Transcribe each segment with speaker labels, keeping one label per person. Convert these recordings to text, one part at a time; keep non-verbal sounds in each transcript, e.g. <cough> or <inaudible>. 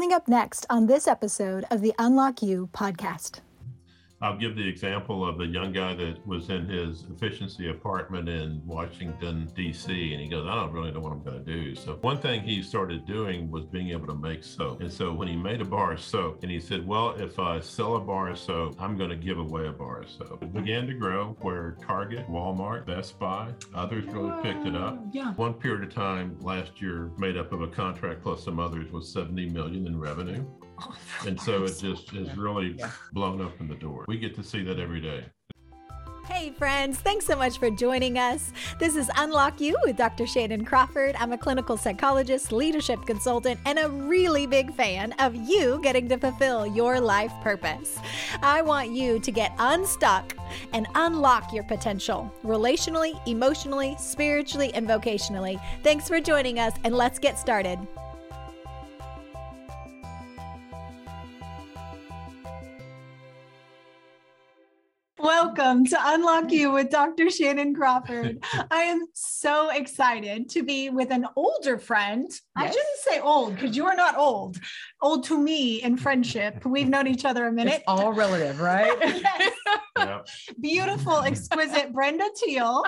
Speaker 1: Coming up next on this episode of the Unlock You podcast.
Speaker 2: I'll give the example of the young guy that was in his efficiency apartment in Washington, D.C., and he goes, I don't really know what I'm going to do. So, one thing he started doing was being able to make soap. And so, when he made a bar of soap, and he said, Well, if I sell a bar of soap, I'm going to give away a bar of soap. It began to grow where Target, Walmart, Best Buy, others really picked it up.
Speaker 1: Yeah.
Speaker 2: One period of time last year, made up of a contract plus some others, was 70 million in revenue. And so it just has really
Speaker 3: Yeah.
Speaker 2: blown open the door. We get to see that every day.
Speaker 1: Hey, friends, thanks so much for joining us. This is Unlock You with Dr. Shannon Crawford. I'm a clinical psychologist, leadership consultant, and a really big fan of you getting to fulfill your life purpose. I want you to get unstuck and unlock your potential relationally, emotionally, spiritually, and vocationally. Thanks for joining us, and let's get started. Welcome to Unlock You with Dr. Shannon Crawford. <laughs> I am so excited to be with an older friend. I
Speaker 3: Yes.
Speaker 1: shouldn't say old because you are not old. Old to me in friendship. We've known each other a minute.
Speaker 3: It's all relative, right? <laughs>
Speaker 1: Yes. <laughs> Beautiful, exquisite <laughs> Brenda Teele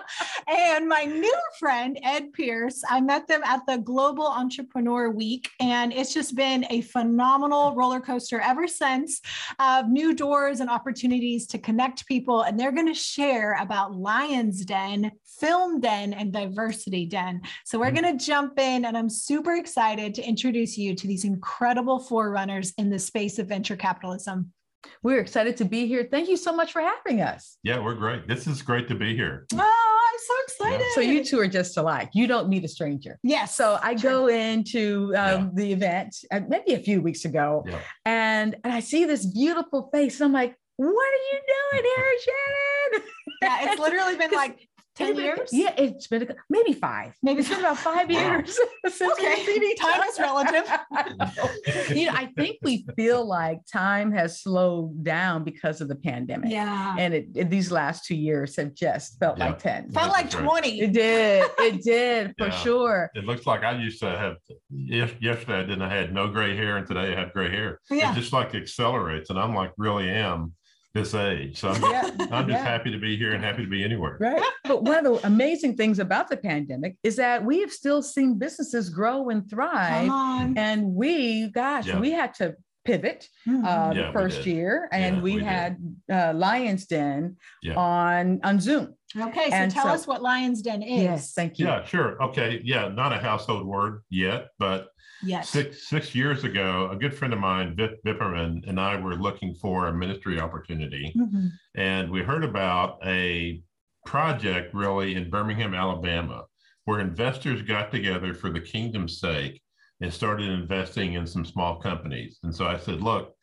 Speaker 1: and my new friend, Ed Pearce. I met them at the Global Entrepreneur Week, and it's just been a phenomenal roller coaster ever since of new doors and opportunities to connect people. And they're going to share about Lion's Den, Film Den, and Diversity Den. So we're mm. going to jump in, and I'm super excited to introduce you to these incredible forerunners in the space of venture capitalism.
Speaker 3: We're excited to be here. Thank you so much for having us.
Speaker 2: Yeah, we're great. This is great to be here.
Speaker 1: Oh, I'm so excited.
Speaker 3: So you two are just alike. You don't meet a stranger.
Speaker 1: Yes.
Speaker 3: So I
Speaker 1: Sure.
Speaker 3: go into um,
Speaker 2: Yeah.
Speaker 3: the event uh, maybe a few weeks ago,
Speaker 2: Yeah.
Speaker 3: and and I see this beautiful face. And I'm like, "What are you doing here, Shannon?"
Speaker 1: Yeah, it's literally been <laughs> like 10
Speaker 3: Anybody-
Speaker 1: years.
Speaker 3: Yeah, it's been a, maybe five.
Speaker 1: Maybe
Speaker 3: it's been about five
Speaker 2: Wow.
Speaker 3: years <laughs> since
Speaker 1: Okay.
Speaker 3: we've seen each
Speaker 1: Time
Speaker 3: other.
Speaker 1: is relative. <laughs>
Speaker 3: I know. you know, I think we feel like time has slowed down because of the pandemic.
Speaker 1: Yeah.
Speaker 3: And it, it- these last two years have just felt
Speaker 2: Yeah.
Speaker 3: like 10.
Speaker 1: Felt like 20.
Speaker 3: It did. It did for
Speaker 2: Yeah.
Speaker 3: sure.
Speaker 2: It looks like I used to have, yesterday I didn't, I had no gray hair and today I have gray hair.
Speaker 1: Yeah.
Speaker 2: It just like accelerates and I'm like, really am this age. So I'm,
Speaker 3: Yeah. <laughs>
Speaker 2: I'm just
Speaker 3: yeah.
Speaker 2: happy to be here and happy to be anywhere.
Speaker 3: Right. But one of the amazing things about the pandemic is that we have still seen businesses grow and thrive.
Speaker 1: Come on.
Speaker 3: And we, gosh,
Speaker 2: Yeah.
Speaker 3: we had to pivot
Speaker 1: Mhm.
Speaker 3: uh,
Speaker 2: Yeah,
Speaker 3: the first year, and
Speaker 2: Yeah,
Speaker 3: we,
Speaker 2: we
Speaker 3: had uh, Lions Den
Speaker 2: Yeah.
Speaker 3: on on Zoom.
Speaker 1: okay, so
Speaker 3: and
Speaker 1: tell
Speaker 3: so-
Speaker 1: us what Lion's Den is.
Speaker 3: Yes, thank you.
Speaker 2: Yeah, sure. Okay. Yeah, not a household word yet, but
Speaker 1: Yes.
Speaker 2: six six years ago, a good friend of mine, Vip Vipperman, and I were looking for a ministry opportunity.
Speaker 1: Mhm.
Speaker 2: and we heard about a project really in Birmingham, Alabama, where investors got together for the kingdom's sake and started investing in some small companies. And so I said, look,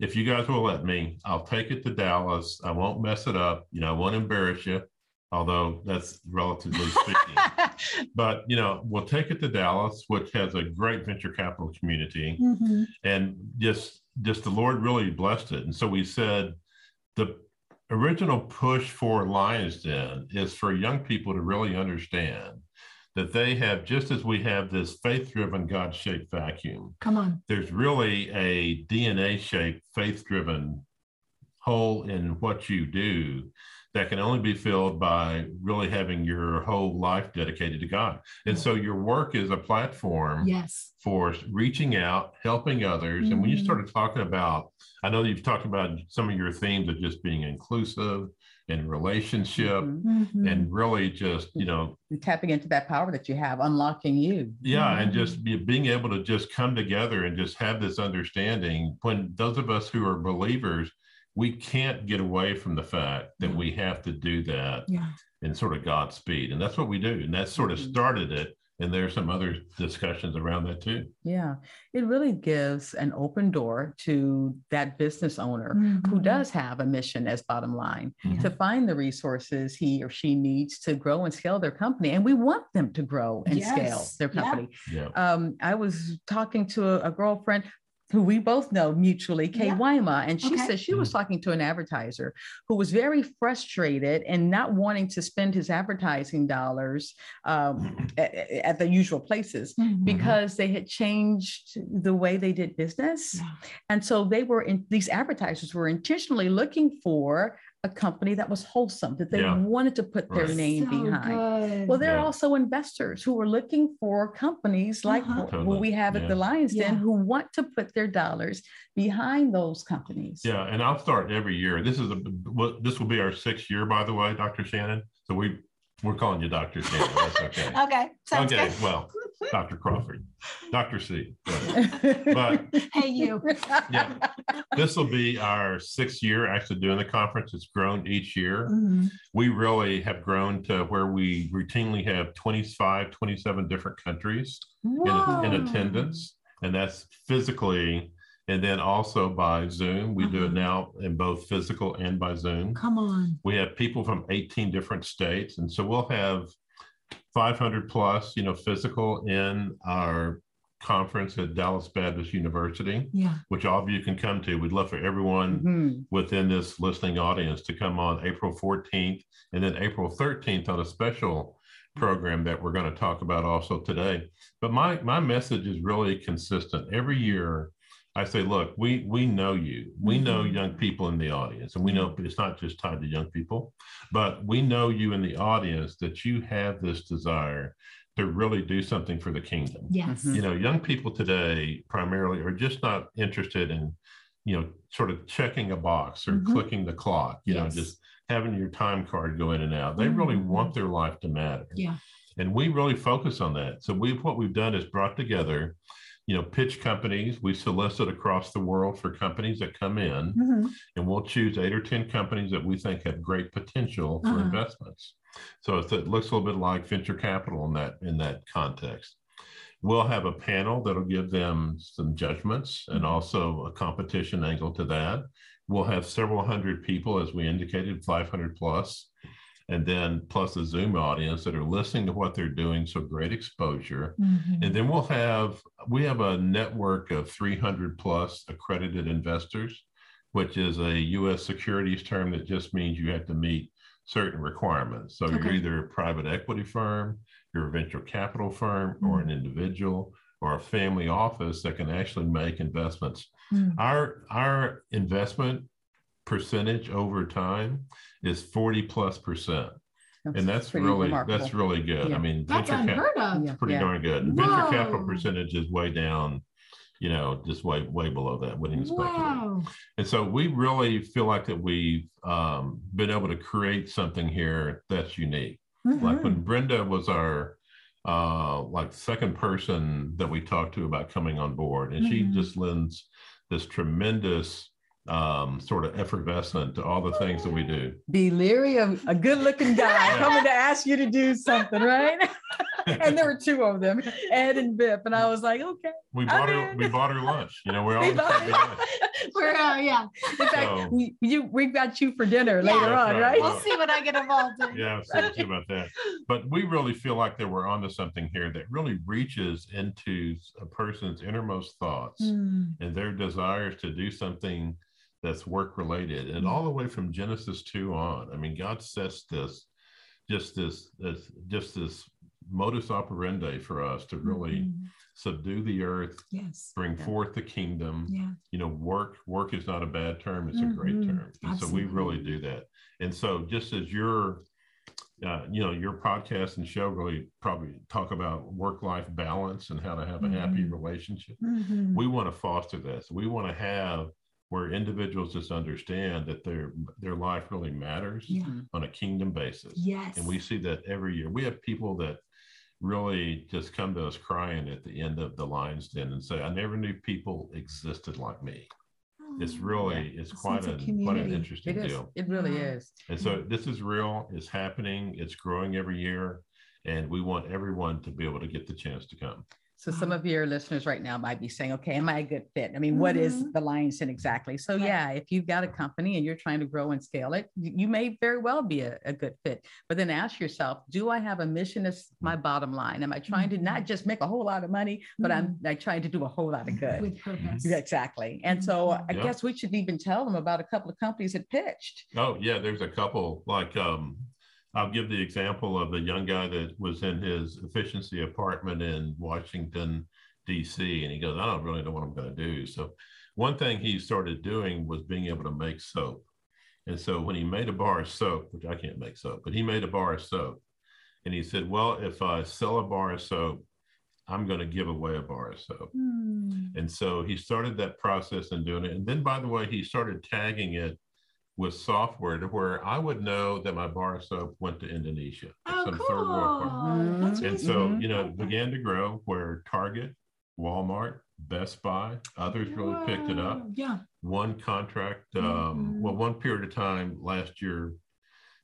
Speaker 2: if you guys will let me, I'll take it to Dallas. I won't mess it up. You know, I won't embarrass you, although that's relatively speaking. <laughs> but, you know, we'll take it to Dallas, which has a great venture capital community
Speaker 1: Mhm.
Speaker 2: and just just the lord really blessed it and so we said the original push for lions den is for young people to really understand that they have just as we have this faith-driven god-shaped vacuum
Speaker 1: Come on.
Speaker 2: there's really a dna-shaped faith-driven hole in what you do that can only be filled by really having your whole life dedicated to god and so your work is a platform
Speaker 1: Yes.
Speaker 2: for reaching out, helping others. And when you
Speaker 1: Mhm.
Speaker 2: started talking about, I know you've talked about some of your themes of just being inclusive and relationship
Speaker 3: Mhm.
Speaker 1: Mhm.
Speaker 2: and really just, you know,
Speaker 3: And tapping into that power that you have, unlocking you.
Speaker 2: yeah, and
Speaker 1: Mhm.
Speaker 2: just be, being able to just come together and just have this understanding. When those of us who are believers, we can't get away from the fact that
Speaker 1: Yeah.
Speaker 2: we have to do that
Speaker 1: yeah.
Speaker 2: in sort of God's speed. And that's what we do. And that sort of
Speaker 3: Mhm.
Speaker 2: started it. And there's some other discussions around that too.
Speaker 3: Yeah, it really gives an open door to that business owner who
Speaker 1: Mhm.
Speaker 3: does have a mission as bottom line
Speaker 2: Mhm.
Speaker 3: to find the resources he or she needs to grow and scale their company. And we want them to grow and scale
Speaker 1: Yes,
Speaker 3: their
Speaker 1: yeah.
Speaker 3: company.
Speaker 2: Yeah.
Speaker 3: Um, I was talking to a, a girlfriend who we both know mutually, Kay
Speaker 1: Yeah.
Speaker 3: Wyma, and she
Speaker 1: Okay.
Speaker 3: said she was talking to an advertiser who was very frustrated and not wanting to spend his advertising dollars um, at, at the usual places
Speaker 1: Mhm.
Speaker 3: because they had changed the way they did business.
Speaker 1: Yeah.
Speaker 3: And so they were in these advertisers were intentionally looking for a company that was wholesome, that they
Speaker 2: Yeah.
Speaker 3: wanted to put their name
Speaker 1: So
Speaker 3: behind.
Speaker 1: good.
Speaker 3: Well, there are
Speaker 2: Yeah.
Speaker 3: also investors who are looking for companies like
Speaker 1: Uh-huh.
Speaker 3: what
Speaker 2: Totally.
Speaker 3: we have at the Lions Den
Speaker 1: Yeah.
Speaker 3: who want to put their dollars behind those companies.
Speaker 2: Yeah, and I'll start every year. This is a what this will be our sixth year, by the way, Dr. Shannon. So we we're calling you Dr. Shannon. That's okay. <laughs>
Speaker 1: Okay. Sounds
Speaker 2: okay,
Speaker 1: good.
Speaker 2: well, Dr. Crawford, Dr. C. But <laughs>
Speaker 1: Hey, you.
Speaker 2: Yeah. this will be our sixth year actually doing the conference. It's grown each year.
Speaker 1: Mhm.
Speaker 2: We really have grown to where we routinely have 25, 27 different countries in, in
Speaker 1: Whoa.
Speaker 2: attendance, and that's physically. And then also by Zoom. We do it
Speaker 1: Uh-huh.
Speaker 2: now in both physical and by Zoom.
Speaker 1: Come on.
Speaker 2: We have people from 18 different states. And so we'll have 500 plus, you know, physical in our conference at Dallas Baptist University,
Speaker 1: Yeah.
Speaker 2: which all of you can come to. We'd love for everyone
Speaker 3: Mhm.
Speaker 2: within this listening audience to come on April 14th and then April 13th on a special program that we're going to talk about also today. But my my message is really consistent. Every year I say, look, we we know you. We know
Speaker 1: Mhm.
Speaker 2: young people in the audience and we know it's not just tied to young people, but we know you in the audience that you have this desire to really do something for the kingdom
Speaker 1: Yes.
Speaker 2: You know young people today primarily are just not interested in you know sort of checking a box or
Speaker 1: Mhm.
Speaker 2: clicking the clock you know just having your time card go in and out they really
Speaker 1: Mhm.
Speaker 2: want their life to matter
Speaker 1: Yeah.
Speaker 2: and we really focus on that so we've what we've done is brought together you know pitch companies we solicit across the world for companies that come in
Speaker 1: Mhm.
Speaker 2: and we'll choose eight or 10 companies that we think have great potential for
Speaker 1: Uh-huh.
Speaker 2: investments. So it's, it looks a little bit like venture capital in that, in that context. We'll have a panel that'll give them some judgments and also a competition angle to that. We'll have several hundred people, as we indicated, 500 plus, and then plus the Zoom audience that are listening to what they're doing. So great exposure.
Speaker 1: Mhm.
Speaker 2: And then we'll have we have a network of 300 plus accredited investors, which is a U.S. securities term that just means you have to meet certain requirements. So you're either a private equity firm, you're a venture capital firm, or
Speaker 1: Mm-hmm.
Speaker 2: an individual, or a family office that can actually make investments.
Speaker 1: Mm.
Speaker 2: Our our investment percentage over time is 40 plus percent. And that's really
Speaker 3: remarkable.
Speaker 2: that's really good.
Speaker 3: Yeah.
Speaker 2: I mean,
Speaker 1: That's
Speaker 2: venture cap-
Speaker 1: unheard of.
Speaker 3: Yeah.
Speaker 2: pretty
Speaker 3: Yeah.
Speaker 2: darn good. And venture capital percentage is way down, you know, just way way below that. Wouldn't expect it.
Speaker 1: Wow.
Speaker 2: And so we really feel like that we've um, been able to create something here that's unique. Like
Speaker 1: Mhm.
Speaker 2: when Brenda was our uh, like second person that we talked to about coming on board, and she
Speaker 1: Mhm.
Speaker 2: just lends this tremendous um, sort of effervescent to all the things that we do.
Speaker 3: Be leery of a good looking guy <laughs>
Speaker 2: Yeah.
Speaker 3: coming to ask you to do something, right? <laughs> and there were two of them, Ed and Vip. And I was like, okay.
Speaker 2: We
Speaker 3: I
Speaker 2: bought her
Speaker 3: mean-
Speaker 2: we bought her lunch. You know, we're
Speaker 3: We bought-
Speaker 2: having lunch.
Speaker 1: We're, uh, yeah.
Speaker 3: In fact,
Speaker 2: So-
Speaker 3: we, you, we got you for dinner
Speaker 1: Yeah.
Speaker 3: later on,
Speaker 2: right.
Speaker 3: right?
Speaker 1: We'll see what I get involved in.
Speaker 2: Yeah, so too about that. But we really feel like that we're onto something here that really reaches into a person's innermost thoughts
Speaker 1: Mm.
Speaker 2: and their desires to do something that's work related and all the way from Genesis 2 on. I mean, God sets this just this, this just this modus operandi for us to really
Speaker 1: Mhm.
Speaker 2: subdue the earth,
Speaker 1: Yes.
Speaker 2: bring
Speaker 3: Yeah.
Speaker 2: forth the kingdom.
Speaker 1: Yeah.
Speaker 2: You know, work work is not a bad term; it's a great term, and so we really do that. And so, just as your uh, you know, your podcast and show really probably talk about work-life balance and how to have a happy
Speaker 1: Mhm.
Speaker 2: relationship
Speaker 1: Mhm.
Speaker 2: we want to foster this. We want to have where individuals just understand that their their life really matters
Speaker 1: Yeah.
Speaker 2: on a kingdom basis.
Speaker 1: Yes.
Speaker 2: And we see that every year. We have people that really just come to us crying at the end of the Lions Den and say, "I never knew people existed like me." It's
Speaker 1: Oh,
Speaker 2: really it's quite
Speaker 1: sense
Speaker 2: a quite an interesting
Speaker 3: It is.
Speaker 2: deal.
Speaker 3: It really
Speaker 1: Yeah.
Speaker 3: is.
Speaker 2: And so this is real. It's happening. It's growing every year, and we want everyone to be able to get the chance to come.
Speaker 3: So some of your listeners right now might be saying, okay, am I a good fit? I mean, what is
Speaker 1: Mhm.
Speaker 3: the Lion's Den exactly? So
Speaker 1: Right.
Speaker 3: yeah, if you've got a company and you're trying to grow and scale it, you may very well be a, a good fit. But then ask yourself, do I have a mission as my bottom line? Am I trying to not just make a whole lot of money, but I'm like trying to do a whole lot of good?
Speaker 1: With purpose.
Speaker 3: Exactly. And so I
Speaker 2: Yeah.
Speaker 3: guess we should even tell them about a couple of companies that pitched.
Speaker 2: Oh yeah, there's a couple like um I'll give the example of the young guy that was in his efficiency apartment in Washington DC and he goes, I don't really know what I'm going to do. So one thing he started doing was being able to make soap. And so when he made a bar of soap, which I can't make soap, but he made a bar of soap. And he said, Well, if I sell a bar of soap, I'm going to give away a bar of soap.
Speaker 1: Hmm.
Speaker 2: And so he started that process and doing it. And then, by the way, he started tagging it with software to where I would know that my bar of soap went to Indonesia.
Speaker 1: Oh,
Speaker 2: some third world part.
Speaker 1: cool. That's
Speaker 2: And
Speaker 1: really
Speaker 2: so, you know, it began to grow where Target, Walmart, Best Buy, others really picked it up.
Speaker 1: Yeah.
Speaker 2: One contract, um,
Speaker 1: Mhm.
Speaker 2: well, one period of time last year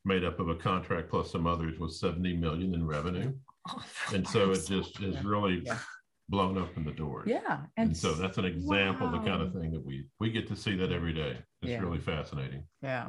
Speaker 2: made up of a contract plus some others was 70 million in revenue. <laughs> And so it just is really
Speaker 3: Yeah.
Speaker 2: Blown open the doors.
Speaker 3: Yeah.
Speaker 2: And so that's an example of the kind of thing that we we get to see that every day. It's
Speaker 3: Yeah.
Speaker 2: really fascinating.
Speaker 3: yeah.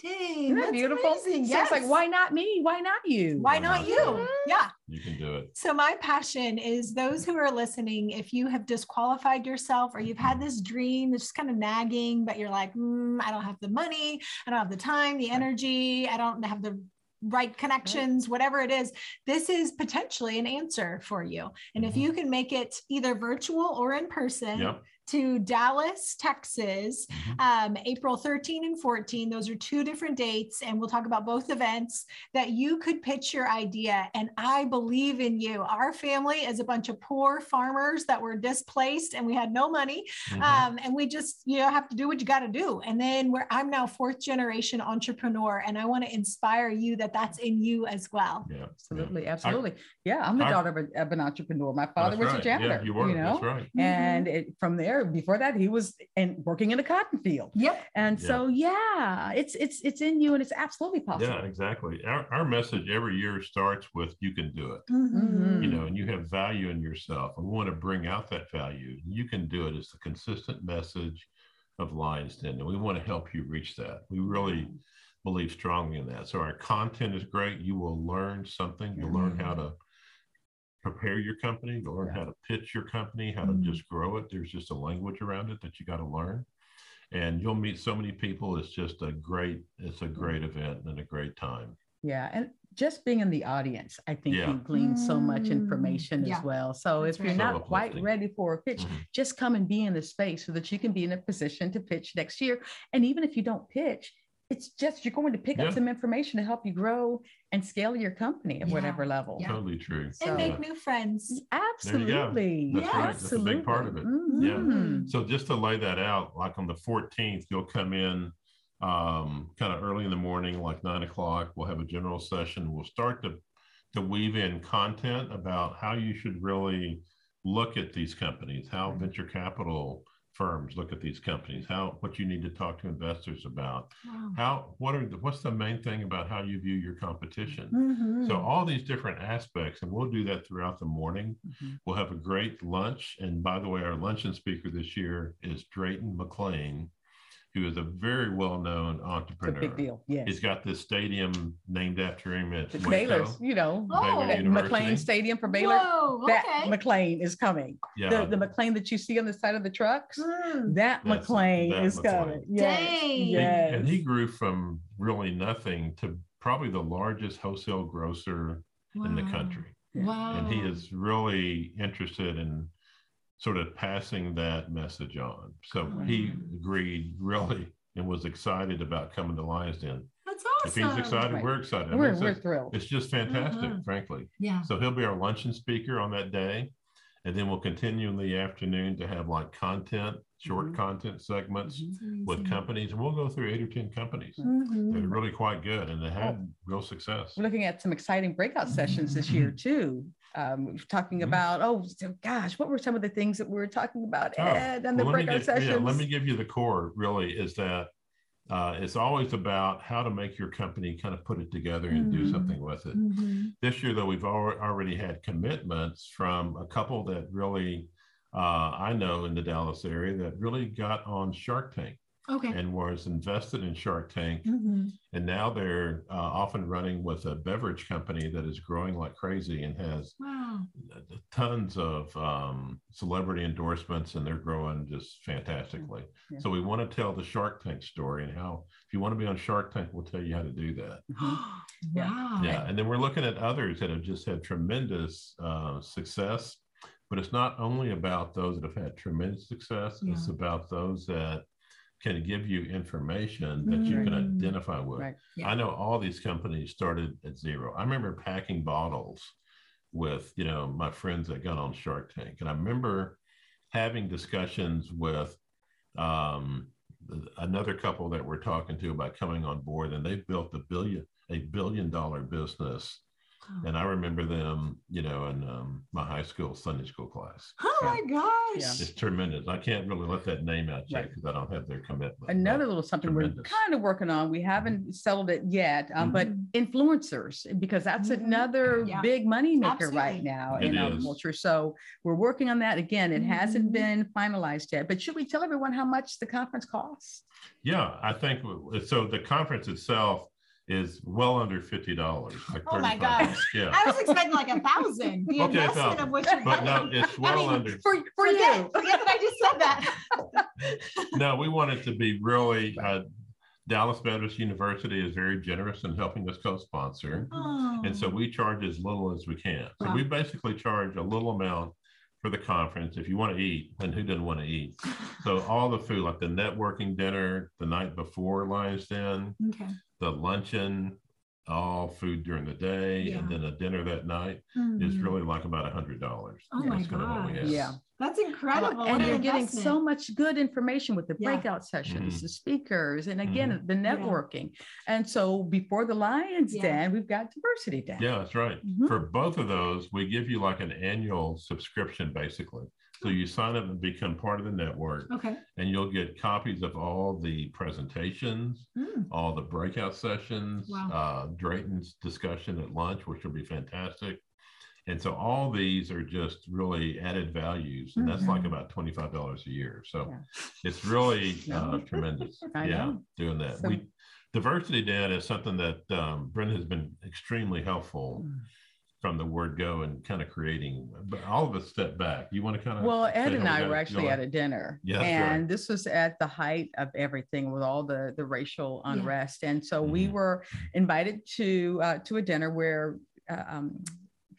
Speaker 1: Dang,
Speaker 3: Isn't that
Speaker 1: that's
Speaker 3: beautiful?
Speaker 1: amazing.
Speaker 3: So it's like,
Speaker 1: Yes.
Speaker 3: why not me? Why not you?
Speaker 1: Why
Speaker 2: Why
Speaker 1: not
Speaker 2: not?
Speaker 1: you? Yeah.
Speaker 2: You can do it.
Speaker 1: So, my passion is those who are listening, if you have disqualified yourself or you've had
Speaker 3: Mm-hmm.
Speaker 1: this dream that's just kind of nagging, but you're like, "Mm, I don't have the money, I don't have the time, the energy, I don't have the right connections, whatever it is, this is potentially an answer for you. And if
Speaker 2: Mhm.
Speaker 1: you can make it either virtual or in person,
Speaker 2: Yep.
Speaker 1: To Dallas, Texas,
Speaker 2: Mhm.
Speaker 1: um, April 13 and 14. Those are two different dates, and we'll talk about both events that you could pitch your idea. And I believe in you. Our family is a bunch of poor farmers that were displaced and we had no money.
Speaker 2: Mhm.
Speaker 1: Um, and we just, you know, have to do what you got to do. And then where I'm now fourth generation entrepreneur, and I want to inspire you that that's in you as well.
Speaker 2: yeah.
Speaker 3: Absolutely, absolutely. Yeah, I'm the
Speaker 2: our-
Speaker 3: daughter of, a, of an entrepreneur. My father was
Speaker 2: right.
Speaker 3: a janitor.
Speaker 2: Yeah, you were.
Speaker 3: You know,
Speaker 2: That's right.
Speaker 3: and it, from there, before that, he was in working in a cotton field.
Speaker 1: Yep.
Speaker 3: And
Speaker 2: Yeah.
Speaker 3: so, yeah, it's it's it's in you, and it's absolutely possible.
Speaker 2: Yeah, exactly. Our, our message every year starts with you can do it.
Speaker 3: Mhm.
Speaker 2: You know, and you have value in yourself. And we want to bring out that value. You can do it. It's the consistent message of Lions Den. And we want to help you reach that. We really believe strongly in that. So our content is great. You will learn something. You'll learn how to prepare your company, you'll learn
Speaker 3: Yeah.
Speaker 2: how to pitch your company, how to
Speaker 1: Mhm.
Speaker 2: just grow it. There's just a language around it that you got to learn. And you'll meet so many people. It's just a great, it's a great event and a great time.
Speaker 3: Yeah, and just being in the audience, I think
Speaker 2: Yeah.
Speaker 3: you glean so much
Speaker 1: Mm,
Speaker 3: information
Speaker 1: yeah.
Speaker 3: as well. So
Speaker 1: That's
Speaker 3: if you're
Speaker 1: right.
Speaker 2: So
Speaker 3: not quite ready for a pitch,
Speaker 2: Mhm.
Speaker 3: just come and be in the space so that you can be in a position to pitch next year. And even if you don't pitch, it's just you're going to pick
Speaker 2: Yeah.
Speaker 3: up some information to help you grow and scale your company at
Speaker 1: Yeah,
Speaker 3: whatever level.
Speaker 1: yeah.
Speaker 2: Totally true.
Speaker 3: So-
Speaker 1: And make new friends.
Speaker 2: There you.
Speaker 3: Absolutely.
Speaker 2: That's
Speaker 1: right.
Speaker 2: That's a big part of it.
Speaker 3: Absolutely.
Speaker 2: Yeah. So just to lay that out, like on the 14th, you'll come in um, kind of early in the morning, like nine o'clock. We'll have a general session. We'll start to to weave in content about how you should really look at these companies, how
Speaker 3: Mhm.
Speaker 2: venture capital firms look at these companies, how what you need to talk to investors about,
Speaker 1: Wow.
Speaker 2: how what are the, what's the main thing about how you view your competition.
Speaker 1: Mhm.
Speaker 2: So all these different aspects, and we'll do that throughout the morning.
Speaker 3: Mhm.
Speaker 2: We'll have a great lunch. And by the way, our luncheon speaker this year is Drayton McLane, who is a very well-known
Speaker 3: It's a
Speaker 2: entrepreneur.
Speaker 3: big deal. Yes.
Speaker 2: He's got this stadium named after him at
Speaker 3: The
Speaker 2: Waco.
Speaker 3: Baylor's, you know,
Speaker 1: Oh,
Speaker 2: Baylor
Speaker 3: that McLane Stadium for Baylor.
Speaker 1: Whoa,
Speaker 3: That. McLane is coming.
Speaker 2: Yeah,
Speaker 3: The, the McLane that you see on the side of the trucks,
Speaker 1: Mm.
Speaker 3: that
Speaker 2: That's-
Speaker 3: McLane
Speaker 2: that
Speaker 3: is
Speaker 2: McLane.
Speaker 3: coming. Yes.
Speaker 1: Dang.
Speaker 3: Yes.
Speaker 2: and he grew from really nothing to probably the largest wholesale grocer in the country.
Speaker 1: Wow.
Speaker 2: And he is really interested in sort of passing that message on. So he agreed really and was excited about coming to Lions Den.
Speaker 1: That's
Speaker 2: If
Speaker 1: awesome.
Speaker 2: he's excited,
Speaker 3: Right.
Speaker 2: we're excited.
Speaker 3: We're,
Speaker 2: it's,
Speaker 3: we're
Speaker 2: just-
Speaker 3: thrilled.
Speaker 2: it's just fantastic,
Speaker 1: Mhm.
Speaker 2: frankly.
Speaker 1: Yeah.
Speaker 2: So he'll be our luncheon speaker on that day. And then we'll continue in the afternoon to have like content, short
Speaker 3: Mhm.
Speaker 2: content segments
Speaker 3: Mhm.
Speaker 2: with companies. And we'll go through eight or 10 companies. They're
Speaker 1: Mhm.
Speaker 2: really quite good and they had real success.
Speaker 3: We're looking at some exciting breakout sessions this year too. Um, talking
Speaker 2: Mhm.
Speaker 3: about, oh so gosh, what were some of the things that we were talking about,
Speaker 2: Oh,
Speaker 3: Ed, and the
Speaker 2: Well, me
Speaker 3: breakout
Speaker 2: gi- yeah,
Speaker 3: sessions?
Speaker 2: let me give you the core really is that uh, it's always about how to make your company kind of put it together and do
Speaker 1: Mhm.
Speaker 2: something with it.
Speaker 1: Mhm.
Speaker 2: This year, though, we've al- already had commitments from a couple that really uh, I know in the Dallas area that really got on Shark Tank
Speaker 1: Okay.
Speaker 2: and was invested in Shark Tank.
Speaker 1: Mhm.
Speaker 2: And now they're uh, off and running with a beverage company that is growing like crazy and has
Speaker 1: Wow.
Speaker 2: tons of um, celebrity endorsements and they're growing just fantastically.
Speaker 3: Yeah.
Speaker 2: So we want to tell the Shark Tank story and how, if you want to be on Shark Tank, we'll tell you how to do that. <gasps>
Speaker 3: Yeah.
Speaker 1: Wow.
Speaker 2: Yeah. And then we're looking at others that have just had tremendous uh, success. But it's not only about those that have had tremendous success, it's about those that can give you information that you can
Speaker 1: Mm.
Speaker 2: identify with.
Speaker 3: Right.
Speaker 1: Yeah.
Speaker 2: I know all these companies started at zero. I remember packing bottles with, you know, my friends that got on Shark Tank. And I remember having discussions with um, another couple that we're talking to about coming on board and they've built a billion, a billion dollar business. And I remember them, you know, in um, my high school Sunday school class.
Speaker 1: Oh my gosh.
Speaker 2: It's tremendous. I can't really let that name out yet
Speaker 3: Right.
Speaker 2: because I don't have their commitment.
Speaker 3: Another little something we're kind of working on. We haven't settled it yet, um, but
Speaker 1: Mhm.
Speaker 3: influencers, because that's
Speaker 1: Mhm.
Speaker 3: another
Speaker 1: Yeah.
Speaker 3: big money maker right now
Speaker 2: It
Speaker 3: in our culture. So we're working on that. Again, it hasn't
Speaker 1: Mhm.
Speaker 3: been finalized yet, but should we tell everyone how much the conference costs?
Speaker 2: Yeah, I think so. The conference itself is well under fifty dollars. Like
Speaker 1: Oh my gosh.
Speaker 2: Yeah,
Speaker 1: I was expecting like a thousand. The <laughs>
Speaker 2: Okay,
Speaker 1: investment
Speaker 2: thousand.
Speaker 1: of what you're
Speaker 2: but no,
Speaker 1: getting.
Speaker 2: it's well
Speaker 1: mean,
Speaker 2: under.
Speaker 3: For, for
Speaker 1: forget,
Speaker 3: you.
Speaker 1: forget that I just said that. <laughs>
Speaker 2: No, we want it to be really. Uh, Dallas Baptist University is very generous in helping us co-sponsor, and so
Speaker 1: Oh.
Speaker 2: we charge as little as we can. So
Speaker 1: Wow.
Speaker 2: we basically charge a little amount for the conference. If you want to eat, and who doesn't want to eat? <laughs> So all the food, like the networking dinner the night before Lions Den,
Speaker 1: Okay.
Speaker 2: The luncheon, all food during the day,
Speaker 1: Yeah.
Speaker 2: and then a dinner that night is
Speaker 1: Mm.
Speaker 2: really like about a hundred dollars.
Speaker 1: Oh my
Speaker 2: That's kinda what we
Speaker 1: gosh.
Speaker 2: have.
Speaker 3: Yeah.
Speaker 1: That's incredible.
Speaker 3: Well,
Speaker 1: What
Speaker 3: and you're getting so much good information with the
Speaker 1: Yeah.
Speaker 3: breakout sessions,
Speaker 2: Mhm.
Speaker 3: the speakers, and again,
Speaker 2: Mhm.
Speaker 3: the networking. And so before the Lions
Speaker 1: Yeah.
Speaker 3: Den, we've got diversity den.
Speaker 2: Yeah, that's right.
Speaker 3: Mhm.
Speaker 2: For both of those, we give you like an annual subscription, basically. So you sign up and become part of the network,
Speaker 1: Okay.
Speaker 2: and you'll get copies of all the presentations,
Speaker 1: Mm.
Speaker 2: all the breakout sessions,
Speaker 1: Wow.
Speaker 2: uh, Drayton's discussion at lunch, which will be fantastic. And so all these are just really added values, and that's like
Speaker 1: Mhm.
Speaker 2: about twenty-five dollars a year. So
Speaker 3: Yeah.
Speaker 2: it's really uh, tremendous. <laughs>
Speaker 3: I
Speaker 2: yeah,
Speaker 3: know.
Speaker 2: doing that.
Speaker 3: So-
Speaker 2: we diversity, Den, is something that um, Brent has been extremely helpful
Speaker 3: Mm.
Speaker 2: From the word go and kind of creating. But all of us step back. You want to kind of
Speaker 3: Well, Ed and
Speaker 2: we
Speaker 3: I were actually
Speaker 2: going?
Speaker 3: at a dinner,
Speaker 2: Yeah, that's right.
Speaker 3: and this was at the height of everything with all the the racial
Speaker 1: Yeah.
Speaker 3: unrest, and so we
Speaker 2: Mhm.
Speaker 3: were invited to uh, to a dinner where. Uh, um,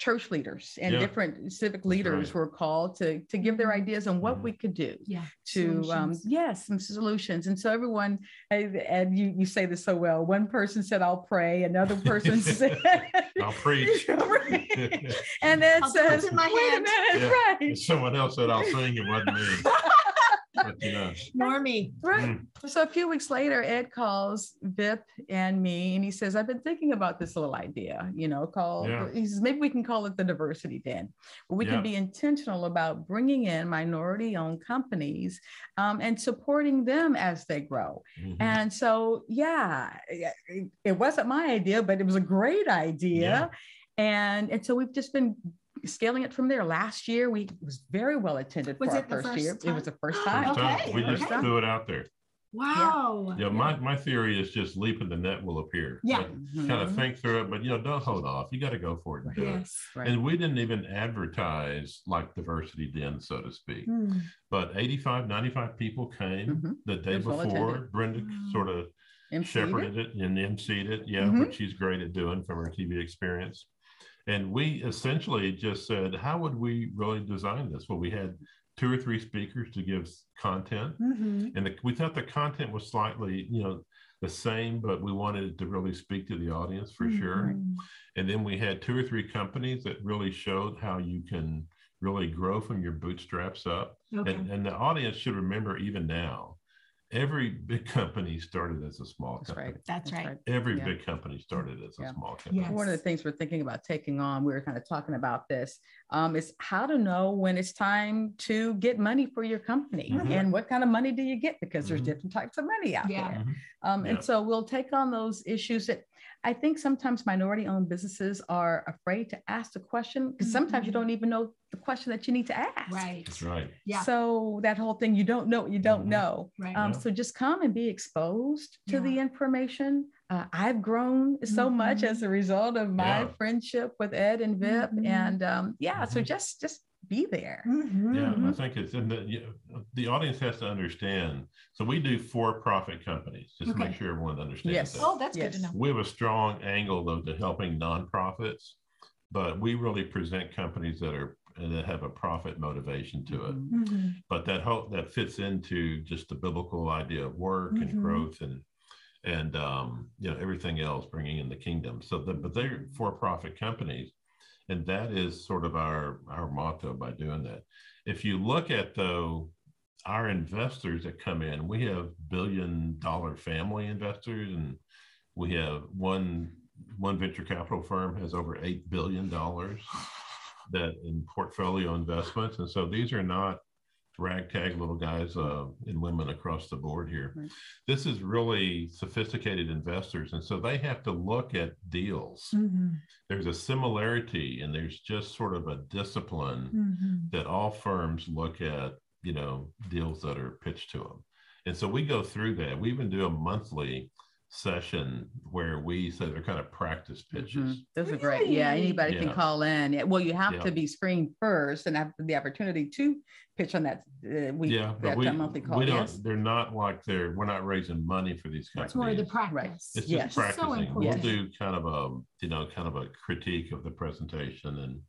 Speaker 3: church leaders and
Speaker 2: Yeah.
Speaker 3: different civic leaders
Speaker 2: right.
Speaker 3: were called to to give their ideas on what we could do
Speaker 1: Yeah.
Speaker 3: to um
Speaker 1: Solutions.
Speaker 3: yes some solutions and so everyone and you you say this so well one person said i'll pray another <laughs> person said
Speaker 2: I'll preach. <laughs>
Speaker 3: and then
Speaker 1: I'll do what's
Speaker 3: says
Speaker 1: in my
Speaker 3: wait a
Speaker 1: hand."
Speaker 3: minute
Speaker 2: Yeah.
Speaker 3: right
Speaker 2: If someone else said I'll sing, it wasn't me. <laughs> but you know,
Speaker 1: Normie.
Speaker 3: right
Speaker 2: Mm.
Speaker 3: so a few weeks later ed calls vip and me and he says i've been thinking about this little idea you know called
Speaker 2: Yeah.
Speaker 3: he says maybe we can call it the diversity den we
Speaker 2: Yeah.
Speaker 3: can be intentional about bringing in minority owned companies um, and supporting them as they grow
Speaker 2: Mhm.
Speaker 3: and so, yeah, it, it wasn't my idea, but it was a great idea.
Speaker 2: Yeah.
Speaker 3: And, and so we've just been scaling it from there. Last year, we it was very well attended
Speaker 1: Was
Speaker 3: for
Speaker 1: it
Speaker 3: our first,
Speaker 1: first
Speaker 3: year. It was the first
Speaker 2: First
Speaker 3: time.
Speaker 2: time,
Speaker 1: Okay,
Speaker 2: we just
Speaker 3: okay.
Speaker 2: threw it out there.
Speaker 1: Wow.
Speaker 2: Yeah, my, my theory is just leap and the net will appear.
Speaker 1: Yeah.
Speaker 2: Kind of think through it, but you know, don't hold off. You got to go for it and do it.
Speaker 1: Yes.
Speaker 3: Right.
Speaker 2: And we didn't even advertise like diversity den, so to speak.
Speaker 1: Mm.
Speaker 2: But 85, 95 people came
Speaker 3: Mhm.
Speaker 2: the day
Speaker 3: It was well
Speaker 2: before. Brenda
Speaker 1: Wow.
Speaker 2: sort of
Speaker 3: MC
Speaker 2: shepherded it and emceed it. Yeah,
Speaker 3: Mhm.
Speaker 2: which she's great at doing from her TV experience. And we essentially just said, how would we really design this? Well, we had two or three speakers to give content.
Speaker 1: Mhm.
Speaker 2: And the, we thought the content was slightly, you know, the same, but we wanted it to really speak to the audience for sure.
Speaker 1: Mhm.
Speaker 2: And then we had two or three companies that really showed how you can really grow from your bootstraps up.
Speaker 1: Okay.
Speaker 2: And, and the audience should remember even now, every big company started as a small
Speaker 3: That's
Speaker 2: company.
Speaker 3: right.
Speaker 1: That's right.
Speaker 2: Every
Speaker 3: Yeah.
Speaker 2: big company started as a small company.
Speaker 1: Yes.
Speaker 3: One of the things we're thinking about taking on, we were kind of talking about this, um, is how to know when it's time to get money for your company
Speaker 2: Mhm.
Speaker 3: and what kind of money do you get because there's
Speaker 2: Mhm.
Speaker 3: different types of money out
Speaker 1: Yeah.
Speaker 3: there.
Speaker 2: Mhm.
Speaker 3: Um,
Speaker 2: Yeah.
Speaker 3: And so we'll take on those issues that I think sometimes minority owned businesses are afraid to ask the question because sometimes you
Speaker 1: Mhm.
Speaker 3: don't even know the question that you need to ask.
Speaker 1: Right.
Speaker 2: That's right.
Speaker 1: Yeah.
Speaker 3: So that whole thing, you don't know what you don't
Speaker 2: Mhm.
Speaker 3: know.
Speaker 1: Right.
Speaker 3: Um,
Speaker 2: Yeah.
Speaker 3: So just come and be exposed to the information. Uh, I've grown so much as a result of my
Speaker 2: Yeah.
Speaker 3: friendship with Ed and Vip,
Speaker 1: Mhm.
Speaker 3: and um, yeah. So just just be there.
Speaker 1: Mhm.
Speaker 2: Yeah, I
Speaker 3: Mhm.
Speaker 2: think it's in the you know, the audience has to understand. So we do for-profit companies, just to make sure everyone understands
Speaker 3: Yes.
Speaker 2: that.
Speaker 1: Oh, that's good to know.
Speaker 2: We have a strong angle though to helping nonprofits, but we really present companies that are that have a profit motivation to it.
Speaker 3: Mhm.
Speaker 1: Mhm.
Speaker 2: But that hope that fits into just the biblical idea of work and
Speaker 1: Mhm.
Speaker 2: growth and and um, you know everything else bringing in the kingdom. So the, but they're for-profit companies, and that is sort of our our motto by doing that. If you look at though our investors that come in, we have billion dollar family investors, and we have one one venture capital firm has over eight billion dollars that in portfolio investments, and so these are not ragtag little guys uh, and women across the board here.
Speaker 3: Right.
Speaker 2: This is really sophisticated investors, and so they have to look at deals.
Speaker 1: Mhm.
Speaker 2: There's a similarity, and there's just sort of a discipline
Speaker 1: Mhm.
Speaker 2: that all firms look at, you know, deals that are pitched to them. And so we go through that. We even do a monthly session where we say they're kind of practice pitches.
Speaker 3: Mhm. Those are great. Yeah,
Speaker 1: Really?
Speaker 3: anybody can call in. Yeah, Well, you have
Speaker 2: Yeah.
Speaker 3: to be screened first and have the opportunity to pitch on that uh, week.
Speaker 2: Yeah, but
Speaker 3: that
Speaker 2: we,
Speaker 3: monthly call.
Speaker 2: we don't,
Speaker 3: yes.
Speaker 2: they're not like they're, we're not raising money for these
Speaker 3: Right.
Speaker 1: It's more the
Speaker 2: companies.
Speaker 1: practice.
Speaker 2: It's
Speaker 3: Yes.
Speaker 2: just
Speaker 1: So
Speaker 2: practicing. We'll
Speaker 1: important.
Speaker 2: do kind of a, you know, kind of a critique of the presentation and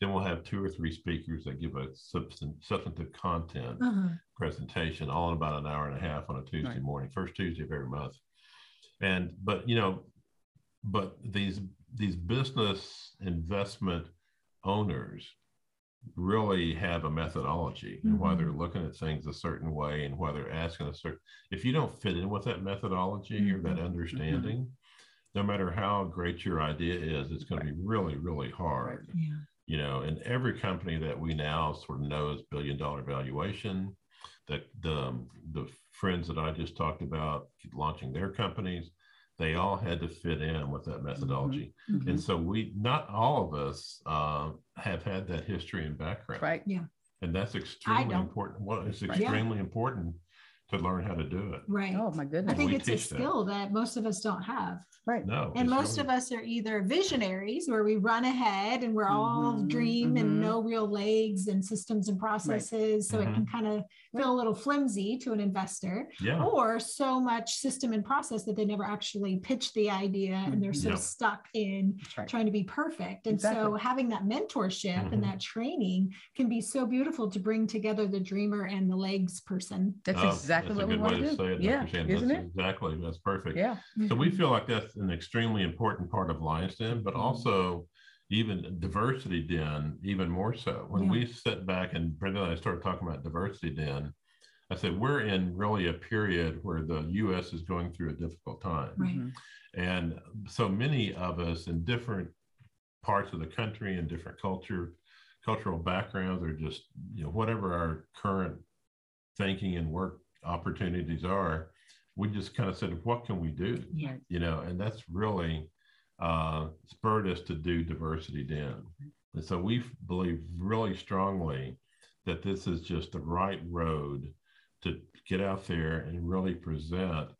Speaker 2: then we'll have two or three speakers that give a substan- substantive content
Speaker 1: Uh-huh.
Speaker 2: presentation all in about an hour and a half on a Tuesday
Speaker 3: Right.
Speaker 2: morning, first Tuesday of every month. And but you know, but these these business investment owners really have a methodology and why they're looking at things a certain way and why they're asking a certain if you don't fit in with that methodology or that
Speaker 1: Mhm.
Speaker 2: understanding no matter how great your idea is it's going to be really really hard
Speaker 1: Yeah.
Speaker 2: you know, and every company that we now sort of know is billion dollar valuation. That the the friends that I just talked about launching their companies, they all had to fit in with that methodology.
Speaker 1: Mhm.
Speaker 2: And so we, not all of us, uh, have had that history and background,
Speaker 3: Right. Yeah.
Speaker 2: And that's extremely important. Well, it's
Speaker 3: Right.
Speaker 2: Extremely important to learn how to do it.
Speaker 1: Right.
Speaker 3: Oh my goodness.
Speaker 1: I think
Speaker 2: we
Speaker 1: it's a
Speaker 2: teach that.
Speaker 1: skill that most of us don't have.
Speaker 3: right.
Speaker 2: No,
Speaker 1: And most
Speaker 2: really-
Speaker 1: of us are either visionaries where we run ahead and we're all
Speaker 3: Mhm,
Speaker 1: dream
Speaker 3: mhm.
Speaker 1: and no real legs and systems and processes. So it
Speaker 2: Mm-hmm.
Speaker 1: can kind of feel a little flimsy to an investor
Speaker 2: yeah,
Speaker 1: or so much system and process that they never actually pitch the idea and they're so
Speaker 2: Yeah.
Speaker 1: stuck in
Speaker 3: right.
Speaker 1: trying to be perfect. And so having that mentorship and that training can be so beautiful to bring together the dreamer and the legs person.
Speaker 3: That's
Speaker 2: Oh,
Speaker 3: exactly
Speaker 2: that's
Speaker 3: what
Speaker 2: a
Speaker 3: we
Speaker 2: good
Speaker 3: want
Speaker 2: way
Speaker 3: to
Speaker 2: to
Speaker 3: do.
Speaker 2: say it.
Speaker 3: yeah,
Speaker 2: Dr. Shannon.
Speaker 3: isn't
Speaker 2: That's
Speaker 3: it?
Speaker 2: Exactly, that's perfect.
Speaker 3: Yeah.
Speaker 2: So we feel like that's an extremely important part of Lions Den, but
Speaker 3: Mhm.
Speaker 2: also even diversity den, even more so. When
Speaker 1: Yeah.
Speaker 2: we sit back and Brenda and I started talking about diversity den, I said we're in really a period where the U.S. is going through a difficult time,
Speaker 1: Right.
Speaker 3: Mhm.
Speaker 2: and so many of us in different parts of the country and different culture, cultural backgrounds, or just you know whatever our current thinking and work opportunities are, we just kind of said, what can we do?
Speaker 1: Yeah.
Speaker 2: you know, and that's really uh, spurred us to do Diversity Den. And so we believe really strongly that this is just the right road to get out there and really present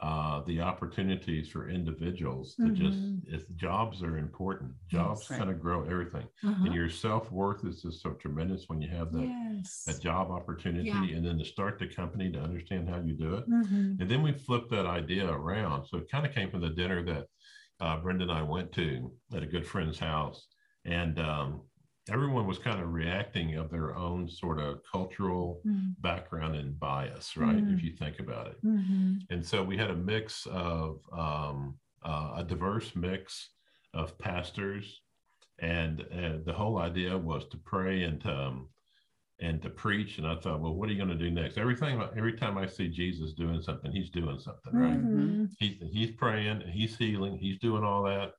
Speaker 2: uh, the opportunities for individuals to just,
Speaker 1: Mhm.
Speaker 2: if jobs are important, jobs
Speaker 3: Yes. Right.
Speaker 2: kind of grow everything.
Speaker 1: Uh-huh.
Speaker 2: And your self worth is just so tremendous when you have that,
Speaker 1: Yes.
Speaker 2: that job opportunity
Speaker 1: Yeah.
Speaker 2: and then to start the company to understand how you do it.
Speaker 1: Mhm.
Speaker 2: And then we flipped that idea around. So it kind of came from the dinner that uh, Brenda and I went to at a good friend's house. And um, everyone was kind of reacting of their own sort of cultural
Speaker 1: Mhm.
Speaker 2: background and bias, right?
Speaker 1: Mm.
Speaker 2: If you think about it.
Speaker 1: Mhm.
Speaker 2: And so we had a mix of um, uh, a diverse mix of pastors. And uh, the whole idea was to pray and to, um, and to preach. And I thought, well, what are you going to do next? Everything, every time I see Jesus doing something, he's doing something, right?
Speaker 1: Mhm.
Speaker 2: He's he's praying, he's healing, he's doing all that,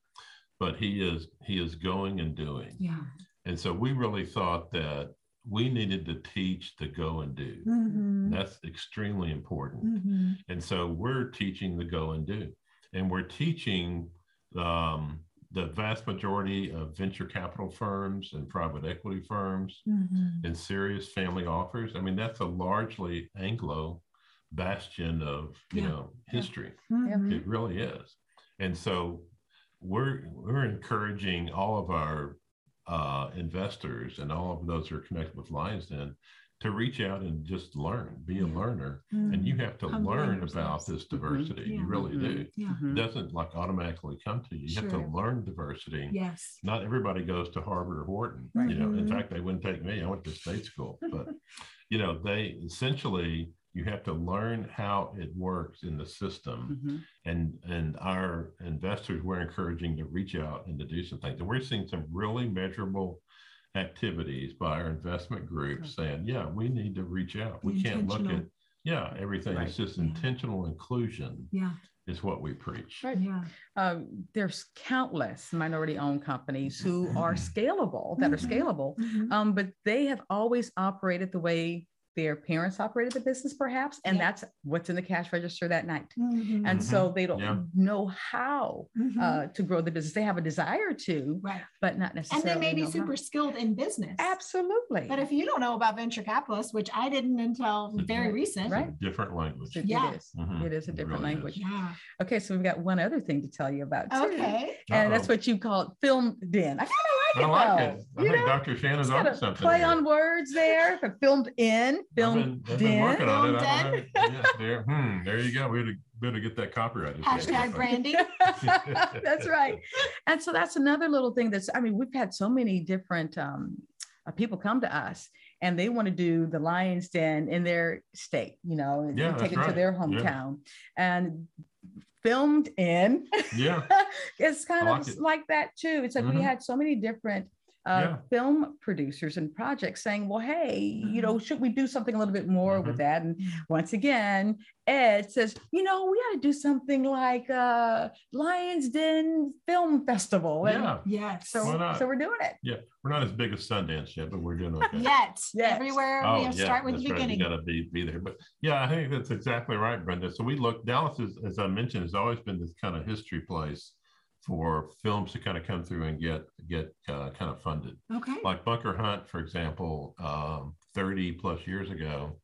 Speaker 2: but he is he is going and doing.
Speaker 1: Yeah.
Speaker 2: And so we really thought that we needed to teach to go and do.
Speaker 1: Mhm.
Speaker 2: That's extremely important.
Speaker 1: Mhm.
Speaker 2: And so we're teaching the go and do. And we're teaching um, the vast majority of venture capital firms and private equity firms
Speaker 1: Mhm.
Speaker 2: and serious family offers. I mean, that's a largely Anglo bastion of you
Speaker 1: Yeah.
Speaker 2: know history.
Speaker 1: Mhm.
Speaker 2: It really is. And so we're we're encouraging all of our uh, investors and all of those who are connected with Lions Den to reach out and just learn, be a learner.
Speaker 1: Mhm.
Speaker 2: And you have to
Speaker 1: Humbling
Speaker 2: learn about this diversity.
Speaker 1: Yeah.
Speaker 2: You really do.
Speaker 1: Yeah.
Speaker 2: It doesn't like automatically come to you. You have to learn diversity.
Speaker 1: Yes.
Speaker 2: Not everybody goes to Harvard or Wharton.
Speaker 3: Right.
Speaker 2: You know, in
Speaker 1: Mhm.
Speaker 2: fact, they wouldn't take me. I went to state school. But you know, they essentially you have to learn how it works in the system
Speaker 3: Mhm.
Speaker 2: and and our investors we're encouraging to reach out and to do some things and we're seeing some really measurable activities by our investment group
Speaker 3: Good.
Speaker 2: saying yeah we need to reach out we can't look at yeah everything it's just
Speaker 1: Yeah.
Speaker 2: intentional inclusion
Speaker 1: Yeah.
Speaker 2: is what we preach
Speaker 3: Right.
Speaker 1: Yeah.
Speaker 3: Um, there's countless minority-owned companies who are scalable, that are
Speaker 1: Mhm.
Speaker 3: scalable,
Speaker 1: Mhm.
Speaker 3: um, but they have always operated the way their parents operated the business, perhaps, and
Speaker 1: Yeah.
Speaker 3: that's what's in the cash register that night.
Speaker 1: Mhm.
Speaker 3: And so they don't
Speaker 2: Yeah.
Speaker 3: know how
Speaker 1: Mhm.
Speaker 3: uh, to grow the business. They have a desire to,
Speaker 1: right.
Speaker 3: but not necessarily And
Speaker 1: they may be
Speaker 3: know how.
Speaker 1: super skilled in business.
Speaker 3: Absolutely.
Speaker 1: But if you don't know about venture capitalists, which I didn't until very
Speaker 3: Right.
Speaker 1: recent.
Speaker 2: It's a
Speaker 3: Right.
Speaker 2: different language
Speaker 3: It-
Speaker 1: Yeah.
Speaker 3: it is.
Speaker 2: Mhm.
Speaker 3: It is a different
Speaker 2: really
Speaker 3: language.
Speaker 2: is.
Speaker 1: Yeah.
Speaker 3: Okay, so we've got one other thing to tell you about too.
Speaker 1: Okay.
Speaker 3: And that's
Speaker 2: Uh-oh.
Speaker 3: what you call it, film den. I kind
Speaker 2: I
Speaker 3: of like
Speaker 2: like
Speaker 3: it
Speaker 2: it. I
Speaker 3: You
Speaker 2: think
Speaker 3: know,
Speaker 2: Dr. Shannon's
Speaker 3: it's
Speaker 2: on something.
Speaker 3: play
Speaker 2: here.
Speaker 3: on words there. Filmed in,
Speaker 2: I've
Speaker 3: filmed
Speaker 2: been, I've been working on it. I
Speaker 1: Filmed
Speaker 2: don't know. Yeah, there, hmm, there you go. We better, better get that copyrighted.
Speaker 1: Hashtag branding. <laughs> <laughs>
Speaker 3: that's right. And so that's another little thing that's, I mean, we've had so many different um, uh, people come to us and they want to do the Lion's Den in their state, you know, and
Speaker 2: Yeah,
Speaker 3: take
Speaker 2: that's
Speaker 3: it to
Speaker 2: right.
Speaker 3: their
Speaker 2: Yeah.
Speaker 3: hometown. And filmed in
Speaker 2: Yeah. <laughs>
Speaker 3: it's kind
Speaker 2: I
Speaker 3: of
Speaker 2: like
Speaker 3: like that too. It's like we
Speaker 2: Mhm.
Speaker 3: had so many different uh,
Speaker 2: Yeah.
Speaker 3: film producers and projects saying, well, hey, you
Speaker 1: Mm-hmm.
Speaker 3: know, should we do something a little bit more with
Speaker 2: Mhm.
Speaker 3: that? And once again, Ed says, you know, we ought to do something like uh, Lions Den Film Festival. And
Speaker 2: Yeah.
Speaker 1: Yes.
Speaker 3: so, so we're doing it.
Speaker 2: Yeah. We're not as big as Sundance yet, but we're doing okay.
Speaker 1: Yet.
Speaker 3: Yes.
Speaker 1: Everywhere
Speaker 2: Oh,
Speaker 1: we have
Speaker 2: yeah,
Speaker 1: start with
Speaker 2: that's
Speaker 1: the
Speaker 2: right.
Speaker 1: beginning.
Speaker 2: You got to be be there. But yeah, I think that's exactly right, Brenda. So we look Dallas is, as I mentioned, has always been this kind of history place for films to kind of come through and get get uh, kind of funded.
Speaker 1: Okay.
Speaker 2: Like Bunker Hunt, for example, um, 30 plus years ago,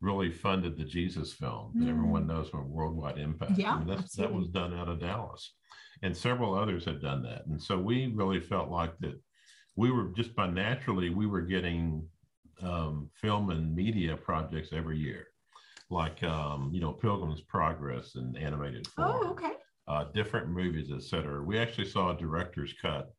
Speaker 2: really funded the Jesus film that
Speaker 1: Mm.
Speaker 2: everyone knows from Worldwide Impact.
Speaker 1: Yeah,
Speaker 2: I mean, that's, that was done out of Dallas. And several others have done that. And so we really felt like that we were just by naturally, we were getting um, film and media projects every year, like, um, you know, Pilgrim's Progress and animated form
Speaker 1: Oh, okay.
Speaker 2: Uh, different movies, et cetera. We actually saw a director's cut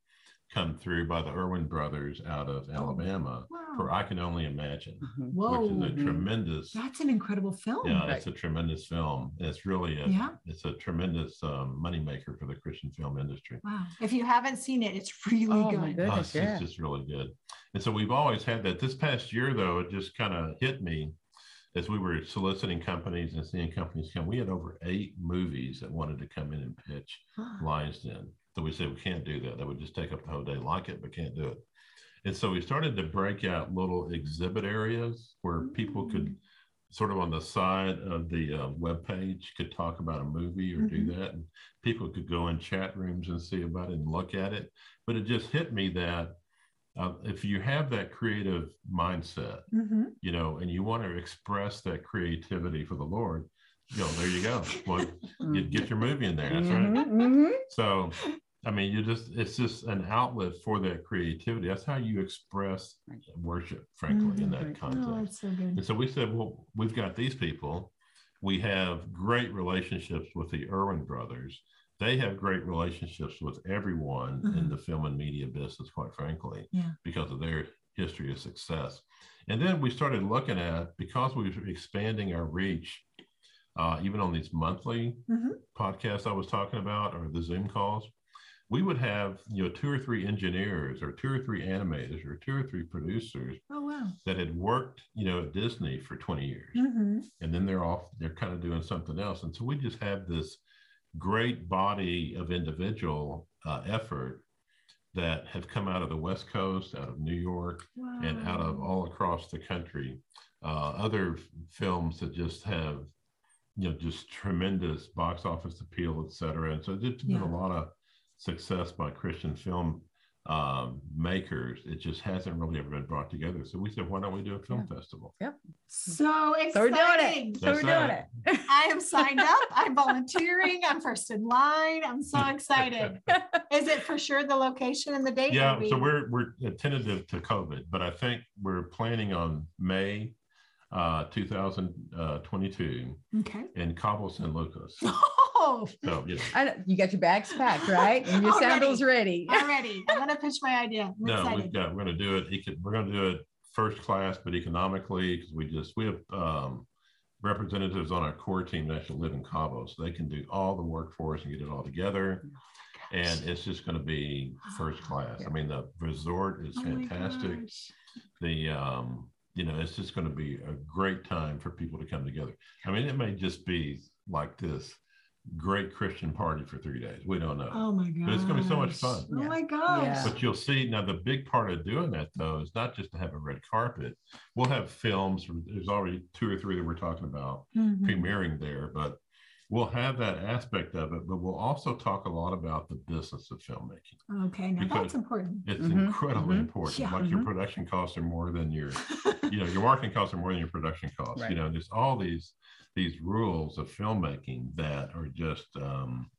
Speaker 2: come through by the Erwin brothers out of Alabama for I Can Only Imagine.
Speaker 1: Whoa.
Speaker 2: which is a tremendous,
Speaker 1: That's an incredible film.
Speaker 2: yeah,
Speaker 3: Right.
Speaker 2: it's a tremendous film. It's really a,
Speaker 1: Yeah.
Speaker 2: it's a tremendous um, moneymaker for the Christian film industry.
Speaker 1: Wow. If you haven't seen it, it's really
Speaker 3: Oh, my
Speaker 1: good.
Speaker 3: goodness.
Speaker 2: Oh, it's,
Speaker 3: yeah.
Speaker 2: it's just really good. And so we've always had that. This past year, though, it just kind of hit me as we were soliciting companies and seeing companies come. We had over eight movies that wanted to come in and pitch Lions Den. So we said we can't do that. That would just take up the whole day. Like it, but can't do it. And so we started to break out little exhibit areas where people could sort of on the side of the uh, web page could talk about a movie or do
Speaker 1: Mhm.
Speaker 2: that and people could go in chat rooms and see about it and look at it but it just hit me that uh, if you have that creative mindset
Speaker 1: hmm
Speaker 2: you know and you want to express that creativity for the lord you know there you go well <laughs> you get your movie in there that's right
Speaker 3: Mhm, mhm.
Speaker 2: so, I mean, you just, it's just an outlet for that creativity. That's how you express
Speaker 3: Right.
Speaker 2: worship, frankly, in
Speaker 3: Mhm.
Speaker 2: that
Speaker 3: Right.
Speaker 1: Oh,
Speaker 2: context.
Speaker 1: that's so.
Speaker 2: And so we said, well, we've got these people. We have great relationships with the Erwin brothers. They have great relationships with everyone in
Speaker 1: Mhm.
Speaker 2: the film and media business, quite frankly,
Speaker 1: Yeah.
Speaker 2: because of their history of success. And then we started looking at, because we were expanding our reach, uh, even on these monthly
Speaker 1: Mhm.
Speaker 2: podcasts I was talking about or the Zoom calls, we would have you know two or three engineers or two or three animators or two or three producers
Speaker 1: Oh, wow.
Speaker 2: that had worked you know at disney for 20 years
Speaker 1: Mhm.
Speaker 2: and then they're off they're kind of doing something else and so we just have this great body of individual uh, effort that have come out of the west coast out of new york and out of all across the country. Uh, other films that just have you know just tremendous box office appeal et cetera. And so there's been a lot of success by christian film um, makers it just hasn't really ever been brought together so we said why don't we do a film festival
Speaker 1: So
Speaker 3: So we're doing it. So we're doing
Speaker 2: right.
Speaker 3: it. <laughs>
Speaker 1: I am signed up. I'm volunteering. I'm first in line. I'm so <laughs> excited. Is it for sure the location and the date?
Speaker 2: Yeah,
Speaker 1: will
Speaker 2: so we're we're tentative to COVID, but I think we're planning on May uh 2022
Speaker 1: okay.
Speaker 2: in Cabo San Lucas. <laughs>
Speaker 1: Oh,
Speaker 2: So you know,
Speaker 3: I know- you got your bags packed, right? And your <laughs>
Speaker 1: Already.
Speaker 3: sandals ready. <laughs>
Speaker 1: already. I'm gonna pitch my idea. I'm
Speaker 2: no, we've
Speaker 1: excited.
Speaker 2: got we're gonna do it. Eco- We're gonna do it first class, but economically because we just we have um representatives on our core team that actually live in Cabo, so they can do all the work for us and get it all together. And it's just going to be first class. I mean, the resort is
Speaker 1: Oh
Speaker 2: fantastic. the um you know it's just going to be a great time for people to come together i mean it may just be like this great christian party for three days we don't know
Speaker 1: Oh my god.
Speaker 2: But it's gonna be so much fun.
Speaker 1: Oh
Speaker 3: Yeah.
Speaker 1: my gosh.
Speaker 3: Yeah.
Speaker 2: but you'll see now the big part of doing that though is not just to have a red carpet we'll have films there's already two or three that we're talking about
Speaker 1: Mhm.
Speaker 2: premiering there but we'll have that aspect of it but we'll also talk a lot about the business of filmmaking
Speaker 1: Okay, now that's important.
Speaker 2: it's
Speaker 3: Mhm,
Speaker 2: incredibly
Speaker 3: mhm.
Speaker 2: important
Speaker 1: Yeah.
Speaker 2: like your
Speaker 3: Mhm.
Speaker 2: production costs are more than your <laughs> you know your marketing costs are more than your production costs
Speaker 3: Right.
Speaker 2: you know there's all these these rules of filmmaking that are just um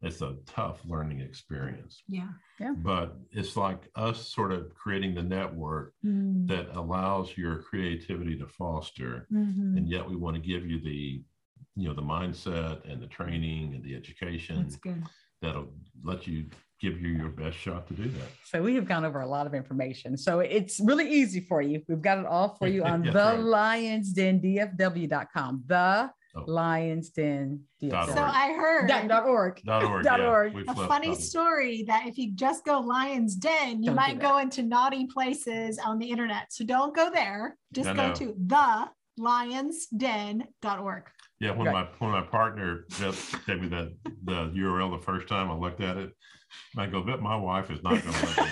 Speaker 2: it's a tough learning experience
Speaker 1: yeah. Yeah.
Speaker 2: but it's like us sort of creating the network
Speaker 1: Mm.
Speaker 2: that allows your creativity to foster
Speaker 1: Mhm.
Speaker 2: and yet we want to give you the you know the mindset and the training and the education
Speaker 1: That's good.
Speaker 2: that'll let you give you your best shot to do that
Speaker 3: So we have gone over a lot of information. So it's really easy for you. We've got it all for you <laughs> on
Speaker 2: Yes,
Speaker 3: the
Speaker 2: right.
Speaker 3: Lions Den DFW.com. The
Speaker 2: Oh.
Speaker 3: Lions Den
Speaker 2: Dot
Speaker 1: So. I heard
Speaker 3: Dot, dot org. <laughs>
Speaker 2: Dot org.
Speaker 3: Dot
Speaker 2: yeah,
Speaker 3: org.
Speaker 2: we
Speaker 1: a funny
Speaker 2: on it.
Speaker 1: story that if you just go Lion's Den, you
Speaker 3: Don't
Speaker 1: might go into naughty places on the internet. So don't go there. Just
Speaker 2: No,
Speaker 1: go
Speaker 2: no.
Speaker 1: to the lionsden.org.
Speaker 2: Yeah, when
Speaker 3: Right.
Speaker 2: my when my partner just gave me that the URL the first time I looked at it, I go, "Bet my wife is not going to let me.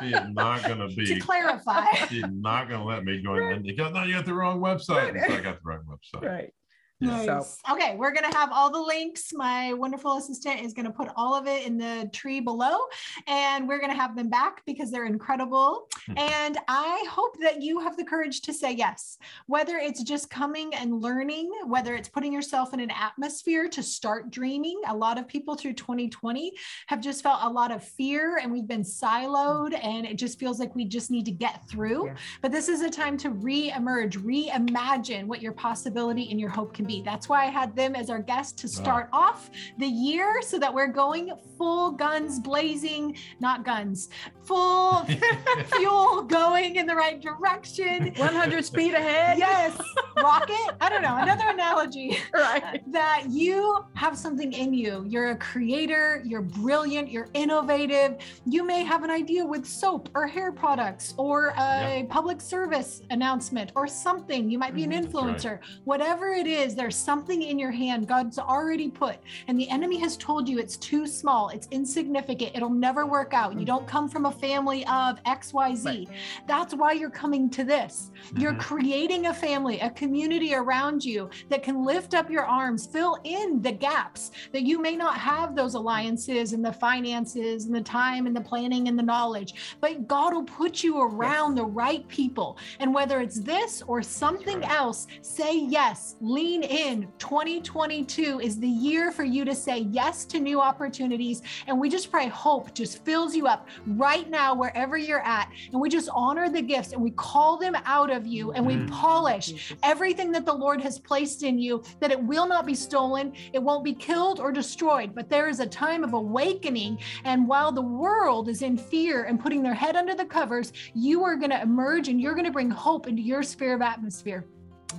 Speaker 2: She is not going <laughs> to
Speaker 1: to
Speaker 2: be.
Speaker 1: clarify.
Speaker 2: She's not going to let me join." And you go, "No, you got the wrong website." And so I got the right website.
Speaker 3: Right.
Speaker 2: Yeah.
Speaker 3: So-
Speaker 1: Okay, we're going to have all the links. My wonderful assistant is going to put all of it in the tree below, and we're going to have them back because they're incredible.
Speaker 2: Hmm.
Speaker 1: and I hope that you have the courage to say yes, whether it's just coming and learning, whether it's putting yourself in an atmosphere to start dreaming. A lot of people through 2020 have just felt a lot of fear and we've been siloed, and it just feels like we just need to get through.
Speaker 3: Yeah.
Speaker 1: But this is a time to re emerge, reimagine what your possibility and your hope can be. That's why I had them as our guest to start off the year so that we're going full guns blazing, not guns, full <laughs> fuel going in the right direction.
Speaker 3: 100 speed ahead.
Speaker 1: Yes, rocket. I don't know, another analogy <laughs>
Speaker 3: Right.
Speaker 1: that you have something in you. You're a creator, you're brilliant, you're innovative. You may have an idea with soap or hair products or a public service announcement or something. You might be an
Speaker 3: Mhm.
Speaker 2: That's right.
Speaker 1: influencer. Whatever it is, there's something in your hand God's already put, and the enemy has told you it's too small, it's insignificant, it'll never work out. You don't come from a family of XYZ.
Speaker 3: Right.
Speaker 1: That's why you're coming to this. You're
Speaker 2: Mhm.
Speaker 1: creating a family, a community around you that can lift up your arms, fill in the gaps that you may not have those alliances and the finances and the time and the planning and the knowledge. But God will put you around the right people. And whether it's this or something
Speaker 2: right.
Speaker 1: else, say yes, lean in. 2022 is the year for you to say yes to new opportunities. And we just pray hope just fills you up right now, wherever you're at. And we just honor the gifts and we call them out of you and we polish everything that the Lord has placed in you, that it will not be stolen, it won't be killed or destroyed. But there is a time of awakening. And while the world is in fear and putting their head under the covers, you are going to emerge and you're going to bring hope into your sphere of atmosphere.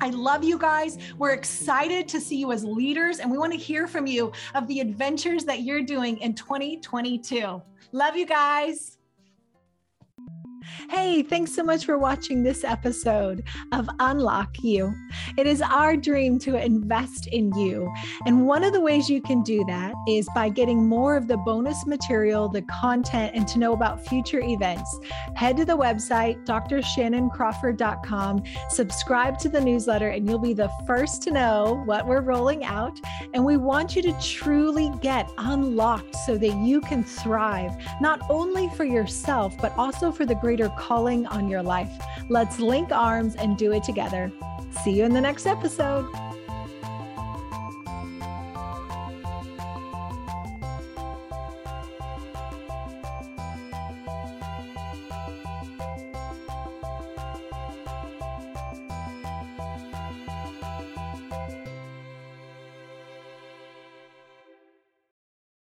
Speaker 1: I love you guys. We're excited to see you as leaders, and we want to hear from you of the adventures that you're doing in 2022. Love you guys. Hey, thanks so much for watching this episode of Unlock You. It is our dream to invest in you. And one of the ways you can do that is by getting more of the bonus material, the content, and to know about future events. Head to the website, drshannoncrawford.com, subscribe to the newsletter, and you'll be the first to know what we're rolling out. And we want you to truly get unlocked so that you can thrive, not only for yourself, but also for the greater calling on your life. Let's link arms and do it together. See you in the next episode.